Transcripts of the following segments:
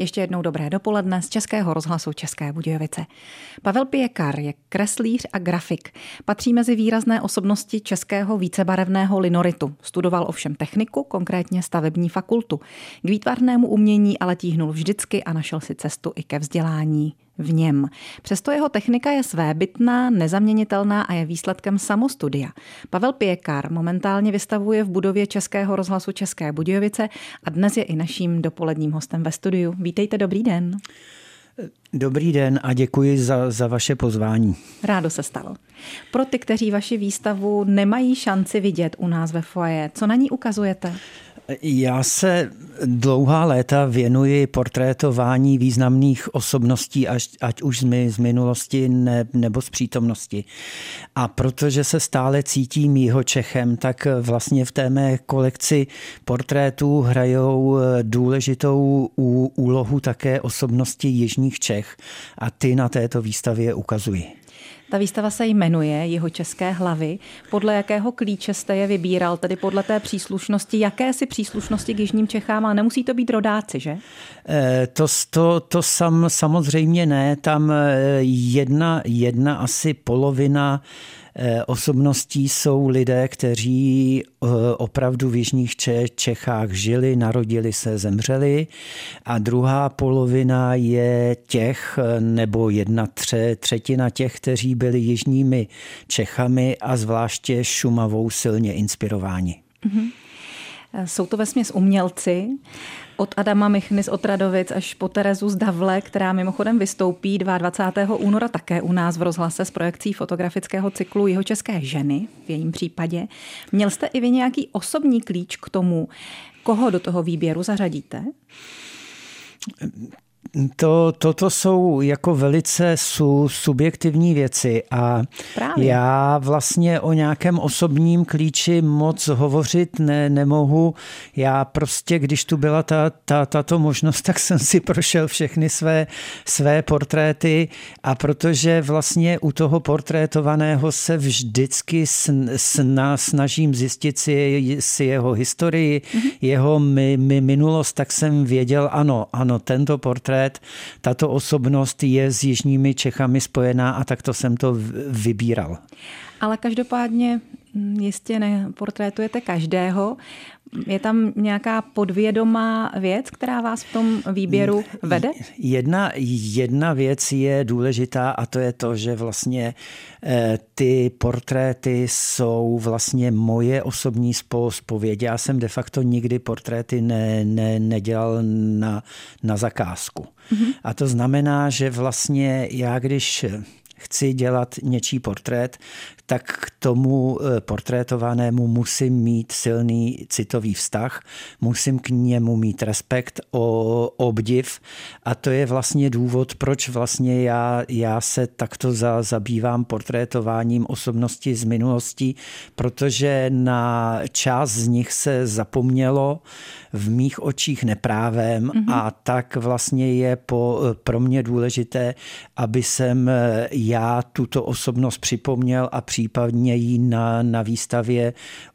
Ještě jednou dobré dopoledne z Českého rozhlasu České Budějovice. Pavel Pěkar je kreslíř a grafik. Patří mezi výrazné osobnosti českého vícebarevného linoritu. Studoval ovšem techniku, konkrétně stavební fakultu. K výtvarnému umění ale tíhnul vždycky a našel si cestu i ke vzdělání v něm. Přesto jeho technika je svébytná, nezaměnitelná a je výsledkem samostudia. Pavel Pěkar momentálně vystavuje v budově Českého rozhlasu České Budějovice a dnes je i naším dopoledním hostem ve studiu. Vítejte, dobrý den. Dobrý den a děkuji za, za vaše pozvání. Rádo se stalo. Pro ty, kteří vaši výstavu nemají šanci vidět u nás ve foje, co na ní ukazujete? Já se dlouhá léta věnuji portrétování významných osobností, ať, ať už z minulosti ne, nebo z přítomnosti. A protože se stále cítím jeho Čechem, tak vlastně v té mé kolekci portrétů hrajou důležitou úlohu také osobnosti Jižních Čech a ty na této výstavě ukazuji. Ta výstava se jmenuje Jeho české hlavy. Podle jakého klíče jste je vybíral, tedy podle té příslušnosti, jaké si příslušnosti k Jižním Čechám, ale nemusí to být rodáci, že? Eh, to, to, to sam, samozřejmě ne, tam eh, jedna, jedna asi polovina osobností jsou lidé, kteří eh, opravdu v Jižních Čechách žili, narodili se, zemřeli a druhá polovina je těch, eh, nebo jedna třetina těch, kteří byli jižními Čechami a zvláště Šumavou silně inspirováni. Mm-hmm. Jsou to vesměs umělci. Od Adama Michny z Otradovic až po Terezu z Davle, která mimochodem vystoupí 22. února také u nás v rozhlase s projekcí fotografického cyklu Jeho české ženy v jejím případě. Měl jste i vy nějaký osobní klíč k tomu, koho do toho výběru zařadíte? To, toto jsou jako velice su, subjektivní věci a Právě. já vlastně o nějakém osobním klíči moc hovořit ne, nemohu. Já prostě, když tu byla ta, ta, tato možnost, tak jsem si prošel všechny své, své portréty a protože vlastně u toho portrétovaného se vždycky sna, snažím zjistit si, si jeho historii, mm-hmm. jeho mi, mi minulost, tak jsem věděl, ano, ano, tento portrét portrét. Tato osobnost je s Jižními Čechami spojená a takto jsem to vybíral. Ale každopádně mm, jistě neportrétujete každého. Je tam nějaká podvědomá věc, která vás v tom výběru vede? Jedna, jedna věc je důležitá a to je to, že vlastně eh, ty portréty jsou vlastně moje osobní spověď. Já jsem de facto nikdy portréty ne, ne, nedělal na, na zakázku. Mm-hmm. A to znamená, že vlastně já, když chci dělat něčí portrét, tak k tomu eh, portrétovanému musím mít silný citový vztah, musím k němu mít respekt, o obdiv a to je vlastně důvod, proč vlastně já, já se takto za, zabývám portrétováním osobnosti z minulosti, protože na část z nich se zapomnělo v mých očích neprávem mm-hmm. a tak vlastně je po, pro mě důležité, aby jsem eh, já tuto osobnost připomněl a při případně ji na, na výstavě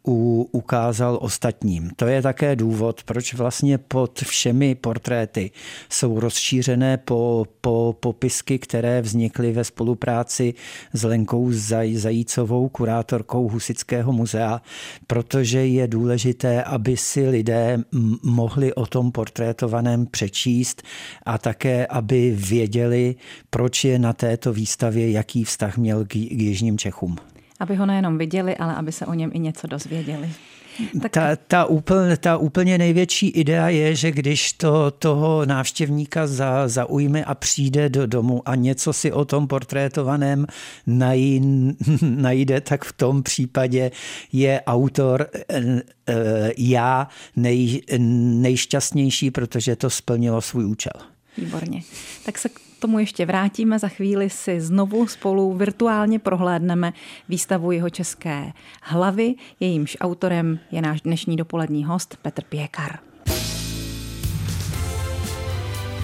u, ukázal ostatním. To je také důvod, proč vlastně pod všemi portréty jsou rozšířené po, po popisky, které vznikly ve spolupráci s Lenkou Zaj, Zajícovou, kurátorkou Husického muzea, protože je důležité, aby si lidé mohli o tom portrétovaném přečíst a také, aby věděli, proč je na této výstavě, jaký vztah měl k, k Jižním Čechům. Aby ho nejenom viděli, ale aby se o něm i něco dozvěděli. Tak... Ta, ta, úplně, ta úplně největší idea je, že když to toho návštěvníka za, zaujme a přijde do domu a něco si o tom portrétovaném naj, najde, tak v tom případě je autor eh, eh, já nej, nejšťastnější, protože to splnilo svůj účel. Výborně. Tak se tomu ještě vrátíme. Za chvíli si znovu spolu virtuálně prohlédneme výstavu jeho české hlavy. Jejímž autorem je náš dnešní dopolední host Petr Pěkar.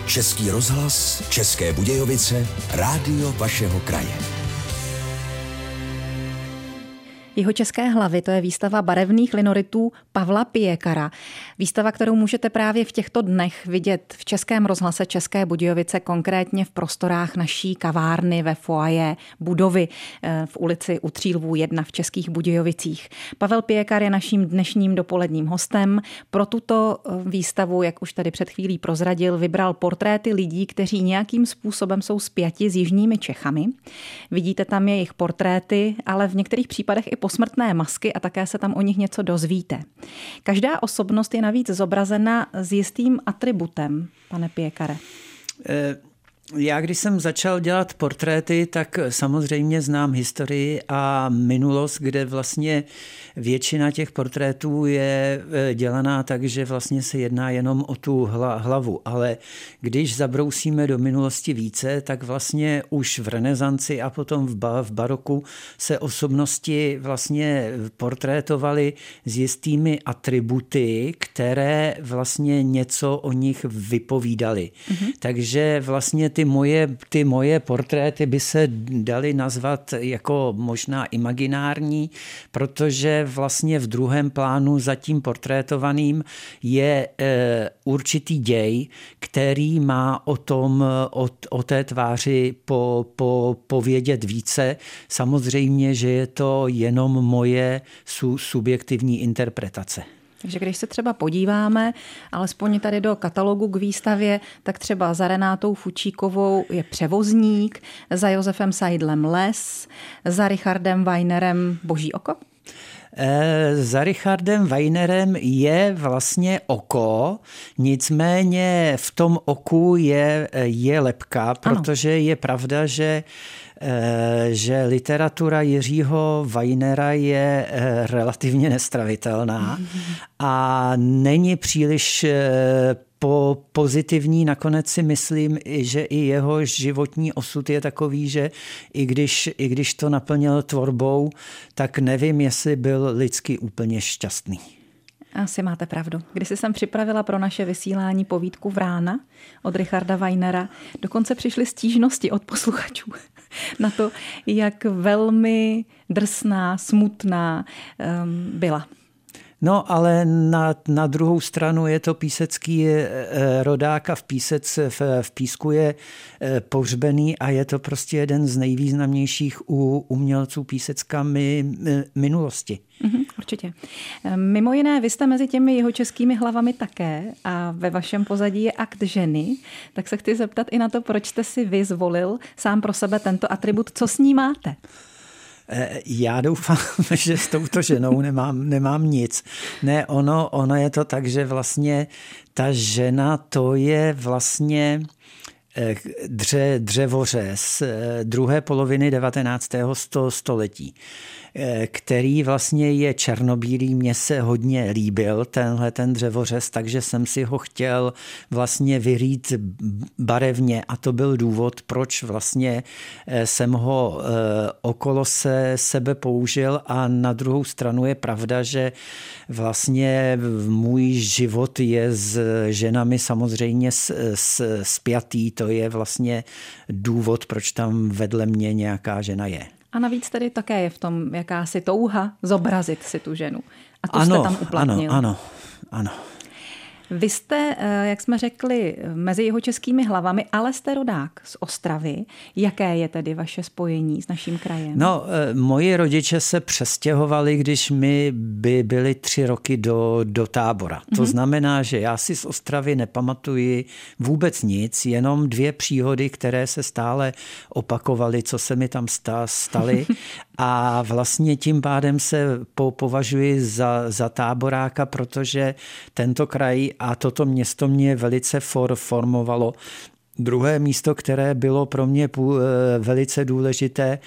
Český rozhlas, České Budějovice, rádio vašeho kraje. Jeho české hlavy, to je výstava barevných linoritů Pavla Piekara. Výstava, kterou můžete právě v těchto dnech vidět v Českém rozhlase České Budějovice, konkrétně v prostorách naší kavárny ve foaje budovy eh, v ulici Utřílvů 1 v Českých Budějovicích. Pavel Piekar je naším dnešním dopoledním hostem. Pro tuto eh, výstavu, jak už tady před chvílí prozradil, vybral portréty lidí, kteří nějakým způsobem jsou spjati s jižními Čechami. Vidíte tam jejich portréty, ale v některých případech i posmrtné masky a také se tam o nich něco dozvíte. Každá osobnost je navíc zobrazena s jistým atributem, pane Piekare. E- já když jsem začal dělat portréty, tak samozřejmě znám historii a minulost, kde vlastně většina těch portrétů je e, dělaná tak, že vlastně se jedná jenom o tu hlavu. Ale když zabrousíme do minulosti více, tak vlastně už v renesanci a potom v, v baroku se osobnosti vlastně portrétovaly s jistými atributy, které vlastně něco o nich vypovídaly. Mm-hmm. Takže vlastně ty ty moje, ty moje portréty by se daly nazvat jako možná imaginární, protože vlastně v druhém plánu za tím portrétovaným je e, určitý děj, který má o tom, o, o té tváři po, po, povědět více. Samozřejmě, že je to jenom moje su, subjektivní interpretace. Takže když se třeba podíváme, alespoň tady do katalogu k výstavě, tak třeba za Renátou Fučíkovou je převozník, za Josefem Seidlem les, za Richardem Weinerem Boží oko? E, za Richardem Weinerem je vlastně oko, nicméně v tom oku je, je lepka, protože je pravda, že Eh, že literatura Jiřího Weinera je eh, relativně nestravitelná a není příliš eh, po pozitivní. Nakonec si myslím, že i jeho životní osud je takový, že i když, i když to naplnil tvorbou, tak nevím, jestli byl lidsky úplně šťastný. Asi máte pravdu. Když jsem připravila pro naše vysílání povídku Vrána od Richarda Weinera, dokonce přišly stížnosti od posluchačů na to, jak velmi drsná, smutná um, byla. No, ale na, na druhou stranu je to písecký eh, rodák a v, písec, v, v písku je eh, pohřbený a je to prostě jeden z nejvýznamnějších u umělců písecka mi, minulosti. Mm-hmm, určitě. Mimo jiné, vy jste mezi těmi jeho českými hlavami také a ve vašem pozadí je akt ženy, tak se chci zeptat i na to, proč jste si vy zvolil sám pro sebe tento atribut, co s ní máte? Eh, já doufám, že s touto ženou nemám, nemám nic. Ne, ono, ono je to tak, že vlastně ta žena to je vlastně eh, dře, dřevoře z eh, druhé poloviny 19. století. Eh, který vlastně je černobílý. Mně se hodně líbil tenhle ten dřevořez, takže jsem si ho chtěl vlastně vyrít barevně a to byl důvod, proč vlastně eh, jsem ho eh, okolo se sebe použil a na druhou stranu je pravda, že vlastně můj život je s ženami samozřejmě spjatý, to je vlastně důvod, proč tam vedle mě nějaká žena je. A navíc tedy také je v tom jakási touha zobrazit si tu ženu. A to ano, jste tam uplatnil. Ano, ano, ano. Vy jste, eh, jak jsme řekli, mezi jeho českými hlavami, ale jste rodák z Ostravy. Jaké je tedy vaše spojení s naším krajem? No, eh, moji rodiče se přestěhovali, když my by byli tři roky do, do tábora. Mm-hmm. To mhm. znamená, že já si z Ostravy nepamatuji vůbec nic, jenom dvě příhody, které se stále opakovaly, co se mi tam staly. A vlastně tím pádem se po, považuji za, za táboráka, protože tento kraj a toto město mě velice for, formovalo. Druhé místo, které bylo pro mě eh, velice důležité,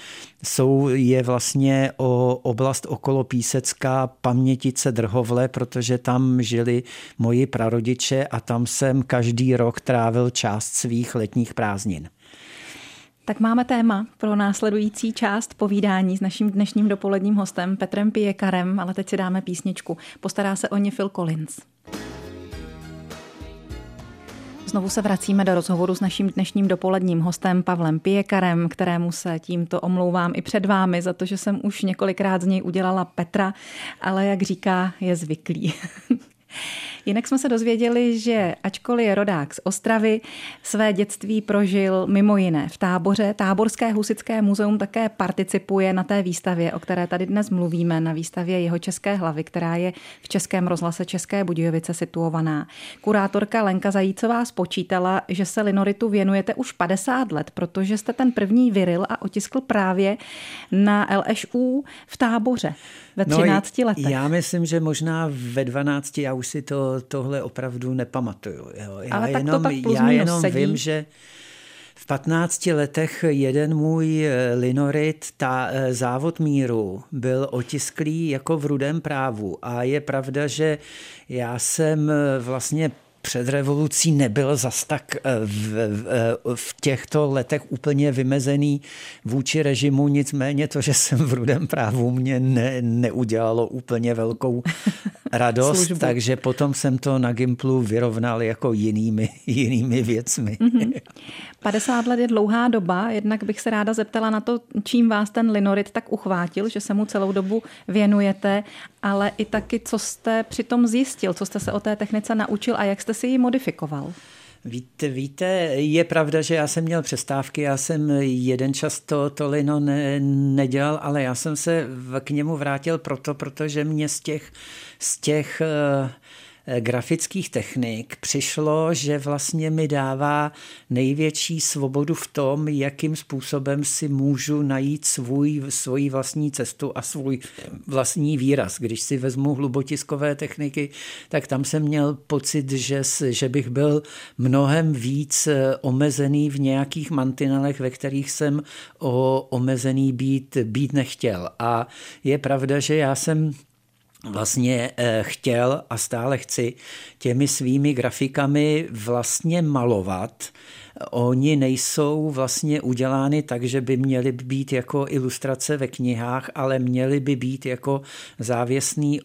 jsou, je vlastně o oblast okolo Písecka, Pamětice Drhovle, protože tam žili moji prarodiče a tam jsem každý rok trávil část svých letních prázdnin. Tak máme téma pro následující část povídání s naším dnešním dopoledním hostem Petrem Pijekarem, ale teď si dáme písničku. Postará se o ně Phil Collins. Znovu se vracíme do rozhovoru s naším dnešním dopoledním hostem Pavlem Pijekarem, kterému se tímto omlouvám i před vámi za to, že jsem už několikrát z něj udělala Petra, ale jak říká, je zvyklý. Jinak jsme se dozvěděli, že ačkoliv je rodák z Ostravy, své dětství prožil mimo jiné v táboře. Táborské husické muzeum také participuje na té výstavě, o které tady dnes mluvíme, na výstavě jeho české hlavy, která je v Českém rozhlase České Budějovice situovaná. Kurátorka Lenka Zajícová spočítala, že se linoritu věnujete už 50 let, protože jste ten první vyril a otiskl právě na LŠU v táboře ve 13 no, letech. Já myslím, že možná ve 12 já už si to, tohle opravdu nepamatuju. Jo. Já Ale jenom, tak to tak já jenom sedí. vím, že v 15 letech jeden můj eh, linorit, ta eh, závod míru, byl otisklý jako v rudém právu. A je pravda, že já jsem eh, vlastně před revolucí nebyl zas tak v, v, v těchto letech úplně vymezený vůči režimu, nicméně to, že jsem v rudém právu, mě ne, neudělalo úplně velkou radost, takže potom jsem to na Gimplu vyrovnal jako jinými, jinými věcmi. Mm-hmm. 50 let je dlouhá doba, jednak bych se ráda zeptala na to, čím vás ten linorit tak uchvátil, že se mu celou dobu věnujete, ale i taky, co jste přitom zjistil, co jste se o té technice naučil a jak jste si ji modifikoval. Víte, víte, je pravda, že já jsem měl přestávky, já jsem jeden čas to, to lino ne, nedělal, ale já jsem se k němu vrátil proto, protože mě z těch, z těch uh, grafických technik přišlo, že vlastně mi dává největší svobodu v tom, jakým způsobem si můžu najít svůj, svoji vlastní cestu a svůj vlastní výraz. Když si vezmu hlubotiskové techniky, tak tam jsem měl pocit, že, že bych byl mnohem víc eh, omezený v nějakých mantinelech, ve kterých jsem o, omezený být, být nechtěl. A je pravda, že já jsem vlastně eh, chtěl a stále chci těmi svými grafikami vlastně malovat Oni nejsou vlastně udělány tak, že by měly být jako ilustrace ve knihách, ale měly by být jako závěsný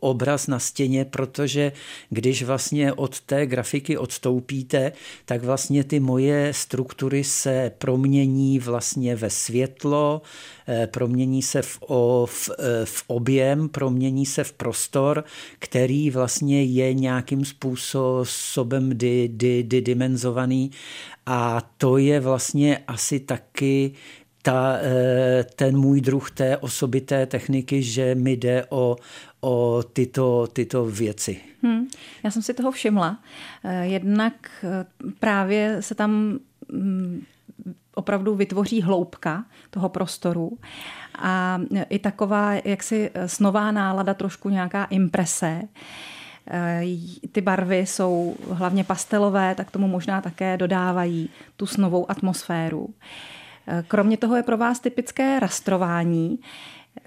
obraz na stěně, protože když vlastně od té grafiky odstoupíte, tak vlastně ty moje struktury se promění vlastně ve světlo, eh, promění se v, v, eh, v objem, promění se v prostor, který vlastně je nějakým způsobem di, di, di, dimenzovaný a to je vlastně asi taky ta, eh, ten můj druh té osobité techniky, že mi jde o, o tyto, tyto věci. Hmm, já jsem si toho všimla. Eh, jednak eh, právě se tam mm, opravdu vytvoří hloubka toho prostoru a i taková jaksi snová nálada, trošku nějaká imprese. Eh, ty barvy jsou hlavně pastelové, tak tomu možná také dodávají tu snovou atmosféru. Eh, kromě toho je pro vás typické rastrování.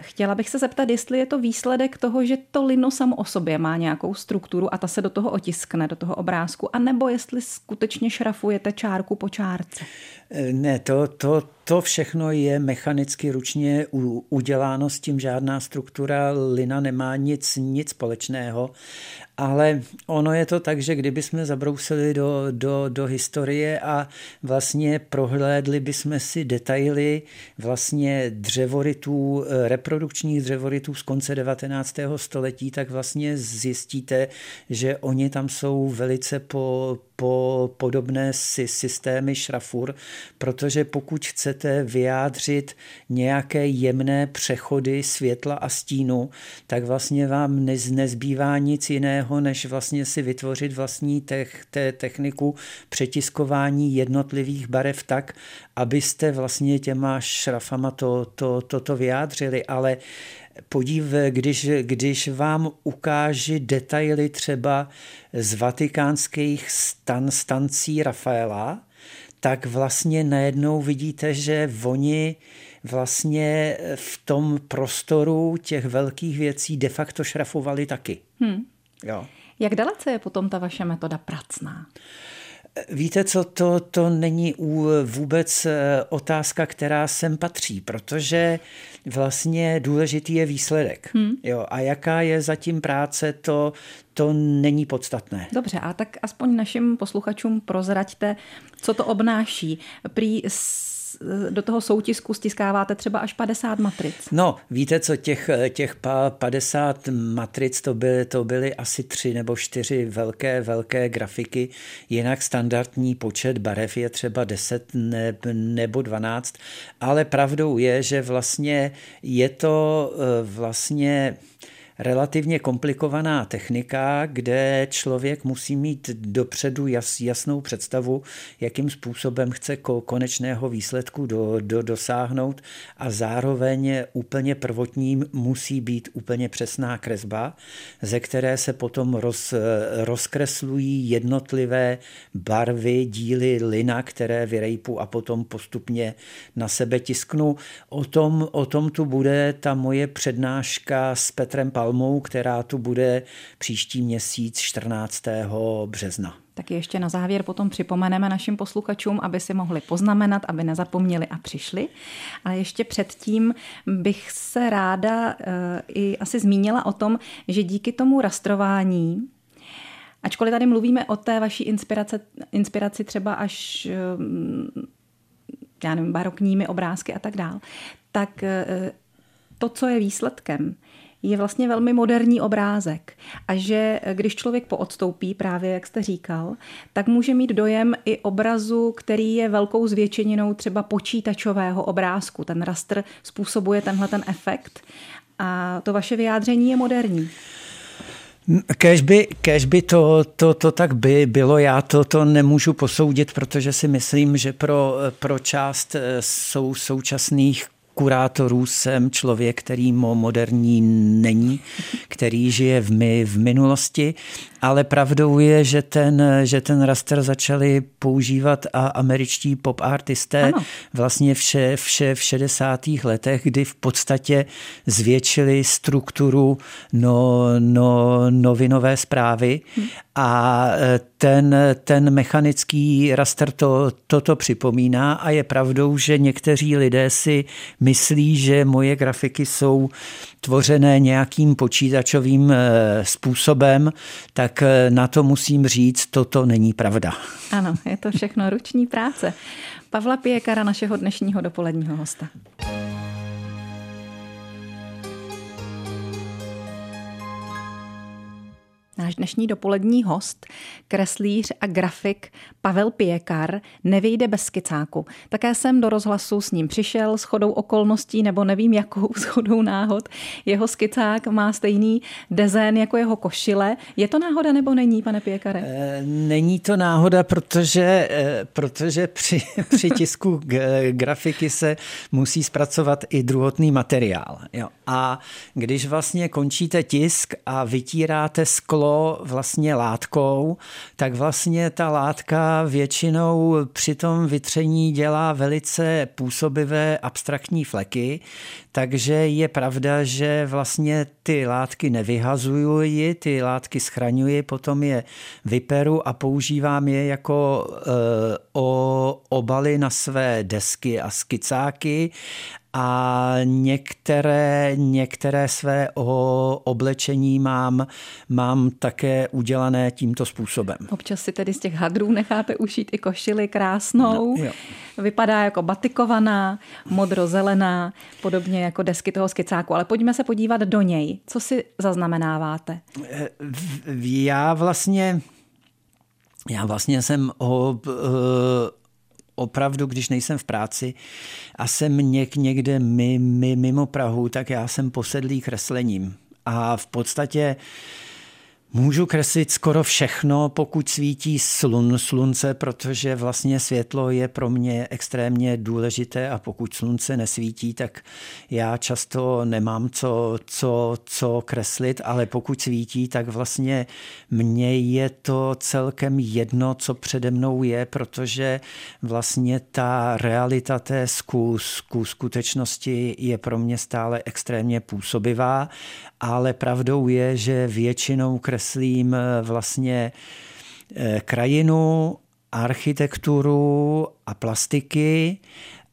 Chtěla bych se zeptat, jestli je to výsledek toho, že to lino samo o sobě má nějakou strukturu a ta se do toho otiskne, do toho obrázku, anebo jestli skutečně šrafujete čárku po čárce. Eh, ne, to, to, to všechno je mechanicky ručně uděláno, s tím žádná struktura lina nemá nic, nic společného ale ono je to tak, že kdyby jsme zabrousili do, do, do historie a vlastně prohlédli bychom si detaily vlastně dřevorytů, eh, reprodukčních dřevorytů z konce 19. století, tak vlastně zjistíte, že oni tam jsou velice po, po podobné systémy šrafur, protože pokud chcete vyjádřit nějaké jemné přechody světla a stínu, tak vlastně vám nez, nezbývá nic jiného, než vlastně si vytvořit vlastní tech, te, techniku přetiskování jednotlivých barev tak, abyste vlastně těma šrafama to, to, to, to vyjádřili, ale podív, když, když vám ukáži detaily třeba z vatikánských stan, stancí Rafaela, tak vlastně najednou vidíte, že oni vlastně v tom prostoru těch velkých věcí de facto šrafovali taky. Hmm. Jo. Jak dalece je potom ta vaše metoda pracná? Víte co, to, to není vůbec eh, otázka, která sem patří, protože vlastně důležitý je výsledek. Hmm. Jo, a jaká je zatím práce, to, to není podstatné. Dobře, a tak aspoň našim posluchačům prozraďte, co to obnáší. Prý do toho soutisku stiskáváte třeba až 50 matric. No, víte co, těch, těch 50 matric to byly, to byly asi tři nebo čtyři velké, velké grafiky, jinak standardní počet barev je třeba 10 ne, nebo 12, ale pravdou je, že vlastně je to eh, vlastně relativně komplikovaná technika, kde člověk musí mít dopředu jas, jasnou představu, jakým způsobem chce konečného výsledku do, do, dosáhnout a zároveň úplně prvotním musí být úplně přesná kresba, ze které se potom roz, rozkreslují jednotlivé barvy, díly lina, které vyrejpu a potom postupně na sebe tisknu. O tom, o tom tu bude ta moje přednáška s Petrem Pal Palmou, která tu bude příští měsíc 14. března. Tak ještě na závěr potom připomeneme našim posluchačům, aby si mohli poznamenat, aby nezapomněli a přišli. A ještě předtím bych se ráda uh, i asi zmínila o tom, že díky tomu rastrování Ačkoliv tady mluvíme o té vaší inspirace, inspiraci třeba až já nevím, barokními obrázky a tak dál, tak eh, to, co je výsledkem, je vlastně velmi moderní obrázek a že když člověk poodstoupí, právě jak jste říkal, tak může mít dojem i obrazu, který je velkou zvětšeninou třeba počítačového obrázku. Ten rastr způsobuje tenhle ten efekt a to vaše vyjádření je moderní. Kež by, kež by to, to, to tak by bylo, já to, to nemůžu posoudit, protože si myslím, že pro, pro část sou, současných kurátorů jsem člověk, který moderní není, který žije v, my, v minulosti ale pravdou je, že ten, že ten raster začali používat a američtí pop artisté ano. vlastně vše, vše v 60. letech, kdy v podstatě zvětšili strukturu no, no, novinové zprávy hmm. a e, ten, ten mechanický raster to, toto připomíná a je pravdou, že někteří lidé si myslí, že moje grafiky jsou tvořené nějakým počítačovým e, způsobem, tak tak eh, na to musím říct, toto není pravda. Ano, je to všechno ruční práce. Pavla Pěkara, našeho dnešního dopoledního hosta. Náš dnešní dopolední host, kreslíř a grafik Pavel Pěkar, nevyjde bez skicáku. Také jsem do rozhlasu s ním přišel s chodou okolností, nebo nevím jakou schodou náhod. Jeho skicák má stejný dezén jako jeho košile. Je to náhoda nebo není, pane Pěkare? Eh, není to náhoda, protože, eh, protože při, při tisku grafiky se musí zpracovat i druhotný materiál. Jo. A když vlastně končíte tisk a vytíráte sklo vlastně látkou, tak vlastně ta látka většinou při tom vytření dělá velice působivé abstraktní fleky, takže je pravda, že vlastně ty látky nevyhazuji, ty látky schraňuji, potom je vyperu a používám je jako e, o, obaly na své desky a skicáky a některé, některé své oblečení mám, mám také udělané tímto způsobem. Občas si tedy z těch hadrů necháte ušít i košili krásnou. No, Vypadá jako batikovaná, modrozelená, podobně jako desky toho skicáku. Ale pojďme se podívat do něj. Co si zaznamenáváte? Já vlastně já vlastně jsem o, opravdu, když nejsem v práci a jsem něk, někde mimo Prahu, tak já jsem posedlý kreslením. A v podstatě Můžu kreslit skoro všechno, pokud svítí slun, slunce, protože vlastně světlo je pro mě extrémně důležité a pokud slunce nesvítí, tak já často nemám co, co, co kreslit, ale pokud svítí, tak vlastně mně je to celkem jedno, co přede mnou je, protože vlastně ta realita té zku, zku, skutečnosti je pro mě stále extrémně působivá, ale pravdou je, že většinou kreslím eh, vlastně eh, krajinu architekturu a plastiky.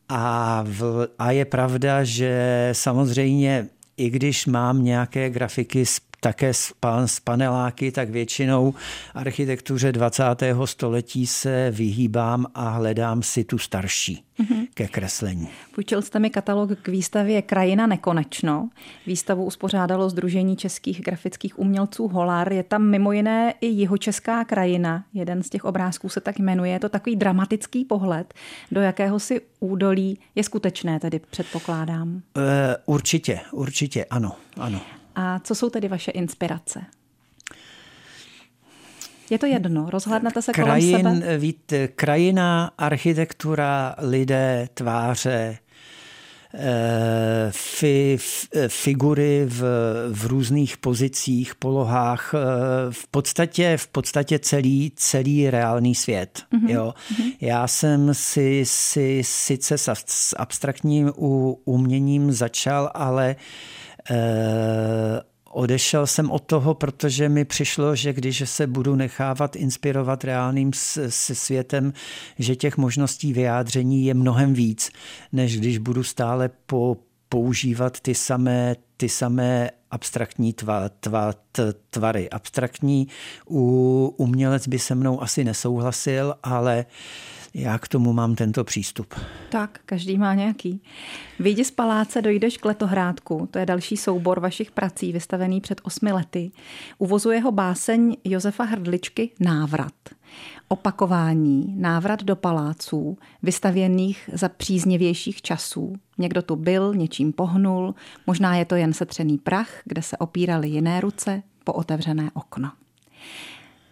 A, v, a je pravda, že samozřejmě i když mám nějaké grafiky z také s, pan, s paneláky, tak většinou architektuře 20. století se vyhýbám a hledám si tu starší mm-hmm. ke kreslení. Půjčil jste mi katalog k výstavě Krajina nekonečno. Výstavu uspořádalo Združení českých grafických umělců Holar. Je tam mimo jiné i jihočeská krajina. Jeden z těch obrázků se tak jmenuje. Je to takový dramatický pohled, do jakého si údolí je skutečné, tedy předpokládám. Uh, určitě, určitě, ano, ano. A co jsou tedy vaše inspirace? Je to jedno, rozhlédnete se Krajin, kolem sebe? Víte, eh, krajina, architektura, lidé, tváře, eh, fi, eh, figury v, v různých pozicích, polohách, v podstatě, v podstatě celý, celý reálný svět. Mm-hmm. Jo. Mm-hmm. Já jsem si, si sice s abstraktním uměním začal, ale Eh, odešel jsem od toho, protože mi přišlo, že když se budu nechávat inspirovat reálným světem, že těch možností vyjádření je mnohem víc, než když budu stále po, používat ty samé, ty samé abstraktní tva, tva, tvary. Abstraktní u, umělec by se mnou asi nesouhlasil, ale já k tomu mám tento přístup. Tak, každý má nějaký. Vyjdi z paláce, dojdeš k letohrádku. To je další soubor vašich prací, vystavený před osmi lety. Uvozuje ho báseň Josefa Hrdličky Návrat. Opakování, návrat do paláců, vystavěných za příznivějších časů. Někdo tu byl, něčím pohnul, možná je to jen setřený prach, kde se opíraly jiné ruce po otevřené okno.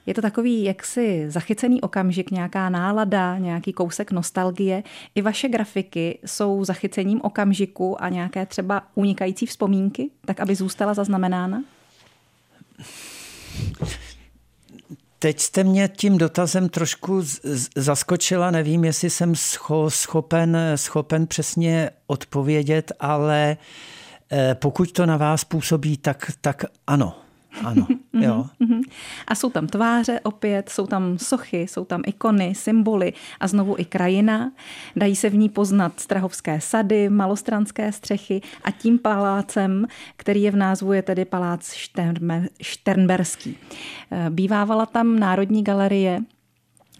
Je to takový jaksi zachycený okamžik, nějaká nálada, nějaký kousek nostalgie. I vaše grafiky jsou zachycením okamžiku a nějaké třeba unikající vzpomínky, tak aby zůstala zaznamenána? Teď jste mě tím dotazem trošku zaskočila, nevím, jestli jsem schopen, schopen přesně odpovědět, ale eh, pokud to na vás působí, tak, tak ano. Ano, mhm, jo. Mhm. A jsou tam tváře opět, jsou tam sochy, jsou tam ikony, symboly a znovu i krajina. Dají se v ní poznat strahovské sady, malostranské střechy a tím palácem, který je v názvu, je tedy palác Šternberský. Eh, bývávala tam Národní galerie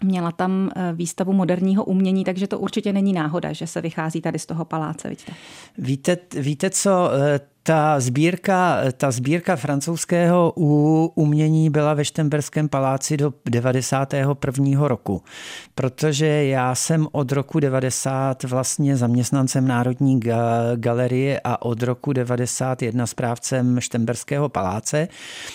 Měla tam eh, výstavu moderního umění, takže to určitě není náhoda, že se vychází tady z toho paláce. Vidíte, víte, víte co, eh, ta sbírka, ta sbírka francouzského umění byla ve Štemberském paláci do 91. roku, protože já jsem od roku 90 vlastně zaměstnancem Národní galerie a od roku 91 správcem Štemberského paláce.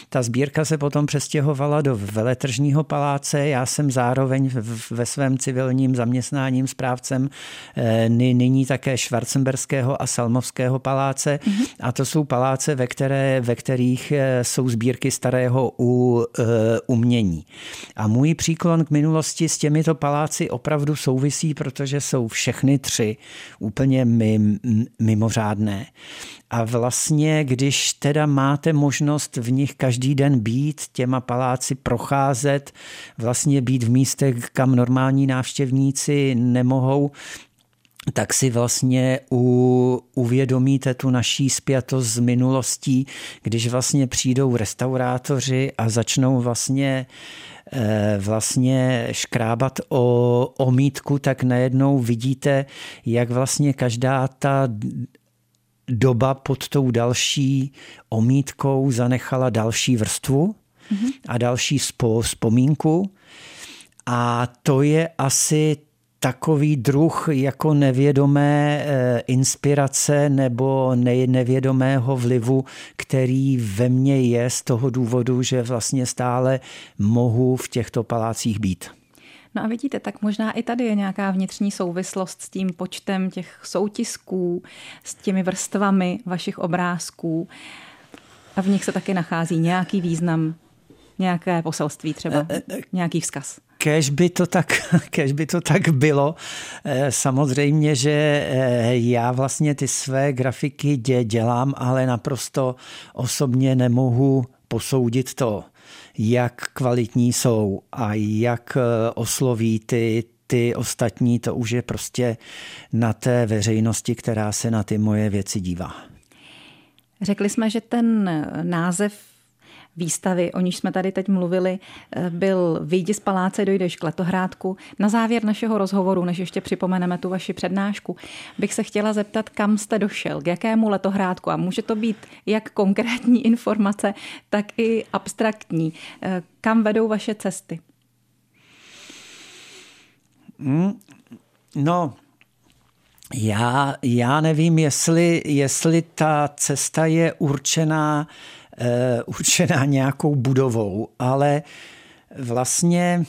Ta sbírka se potom přestěhovala do veletržního paláce. Já jsem zároveň ve svém civilním zaměstnáním správcem eh, nyní také Schwarzenberského a Salmovského paláce mm-hmm. a to jsou paláce, ve, které, ve kterých eh, jsou sbírky starého u, uh, umění. A můj příklon k minulosti s těmito paláci opravdu souvisí, protože jsou všechny tři úplně mim, mimořádné. A vlastně, když teda máte možnost v nich každý den být, těma paláci procházet, vlastně být v místech, kam normální návštěvníci nemohou, tak si vlastně u, uvědomíte tu naší spjatost z minulostí, když vlastně přijdou restaurátoři a začnou vlastně eh, vlastně škrábat o omítku, tak najednou vidíte, jak vlastně každá ta doba pod tou další omítkou zanechala další vrstvu mm-hmm. a další vzpomínku. A to je asi takový druh jako nevědomé eh, inspirace nebo nevědomého vlivu, který ve mně je z toho důvodu, že vlastně stále mohu v těchto palácích být. No a vidíte, tak možná i tady je nějaká vnitřní souvislost s tím počtem těch soutisků, s těmi vrstvami vašich obrázků. A v nich se taky nachází nějaký význam, nějaké poselství třeba, eh, eh, nějaký vzkaz. Kež by, to tak, kež by to tak bylo. Eh, samozřejmě, že eh, já vlastně ty své grafiky dělám, ale naprosto osobně nemohu posoudit to, jak kvalitní jsou a jak eh, osloví ty, ty ostatní, to už je prostě na té veřejnosti, která se na ty moje věci dívá. Řekli jsme, že ten název výstavy, o níž jsme tady teď mluvili, eh, byl Vyjdi z paláce, dojdeš k letohrádku. Na závěr našeho rozhovoru, než ještě připomeneme tu vaši přednášku, bych se chtěla zeptat, kam jste došel, k jakému letohrádku. A může to být jak konkrétní informace, tak i abstraktní. Eh, kam vedou vaše cesty? Hmm, no, já, já nevím, jestli, jestli ta cesta je určená určená nějakou budovou, ale vlastně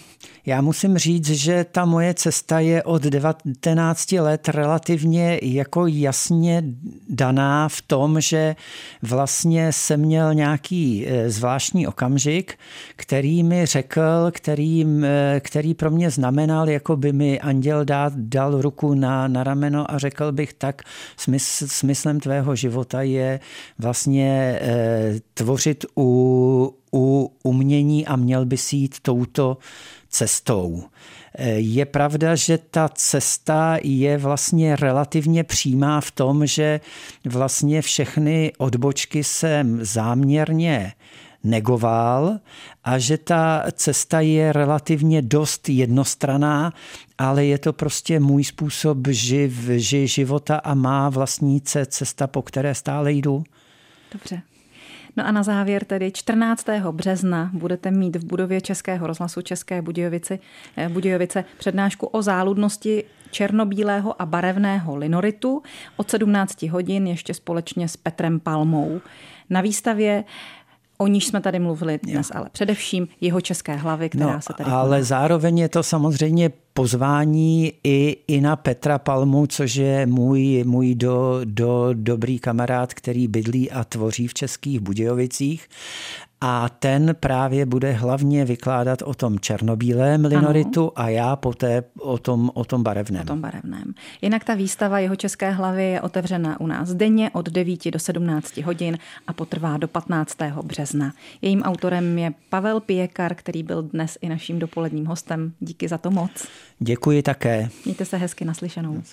já musím říct, že ta moje cesta je od 19 let relativně jako jasně daná v tom, že vlastně jsem měl nějaký eh, zvláštní okamžik, který mi řekl, který, eh, který pro mě znamenal, jako by mi anděl dát, dal ruku na, na rameno a řekl bych tak, smysl, smyslem tvého života je vlastně eh, tvořit u, u umění a měl by si jít touto cestou. Je pravda, že ta cesta je vlastně relativně přímá v tom, že vlastně všechny odbočky jsem záměrně negoval a že ta cesta je relativně dost jednostraná, ale je to prostě můj způsob živ, ži, života a má vlastní cesta, po které stále jdu. Dobře. No a na závěr tedy 14. března budete mít v budově Českého rozhlasu České Budějovice, eh, Budějovice přednášku o záludnosti černobílého a barevného linoritu od 17 hodin ještě společně s Petrem Palmou. Na výstavě O níž jsme tady mluvili dnes, jo. ale především jeho české hlavy, která no, se tady... Ale koná. zároveň je to samozřejmě pozvání i, i na Petra Palmu, což je můj, můj do, do, dobrý kamarád, který bydlí a tvoří v Českých Budějovicích a ten právě bude hlavně vykládat o tom černobílém linoritu ano. a já poté o tom, o tom barevném. O tom barevném. Jinak ta výstava jeho české hlavy je otevřena u nás denně od 9 do 17 hodin a potrvá do 15. března. Jejím autorem je Pavel Pěkar, který byl dnes i naším dopoledním hostem. Díky za to moc. Děkuji také. Mějte se hezky naslyšenou.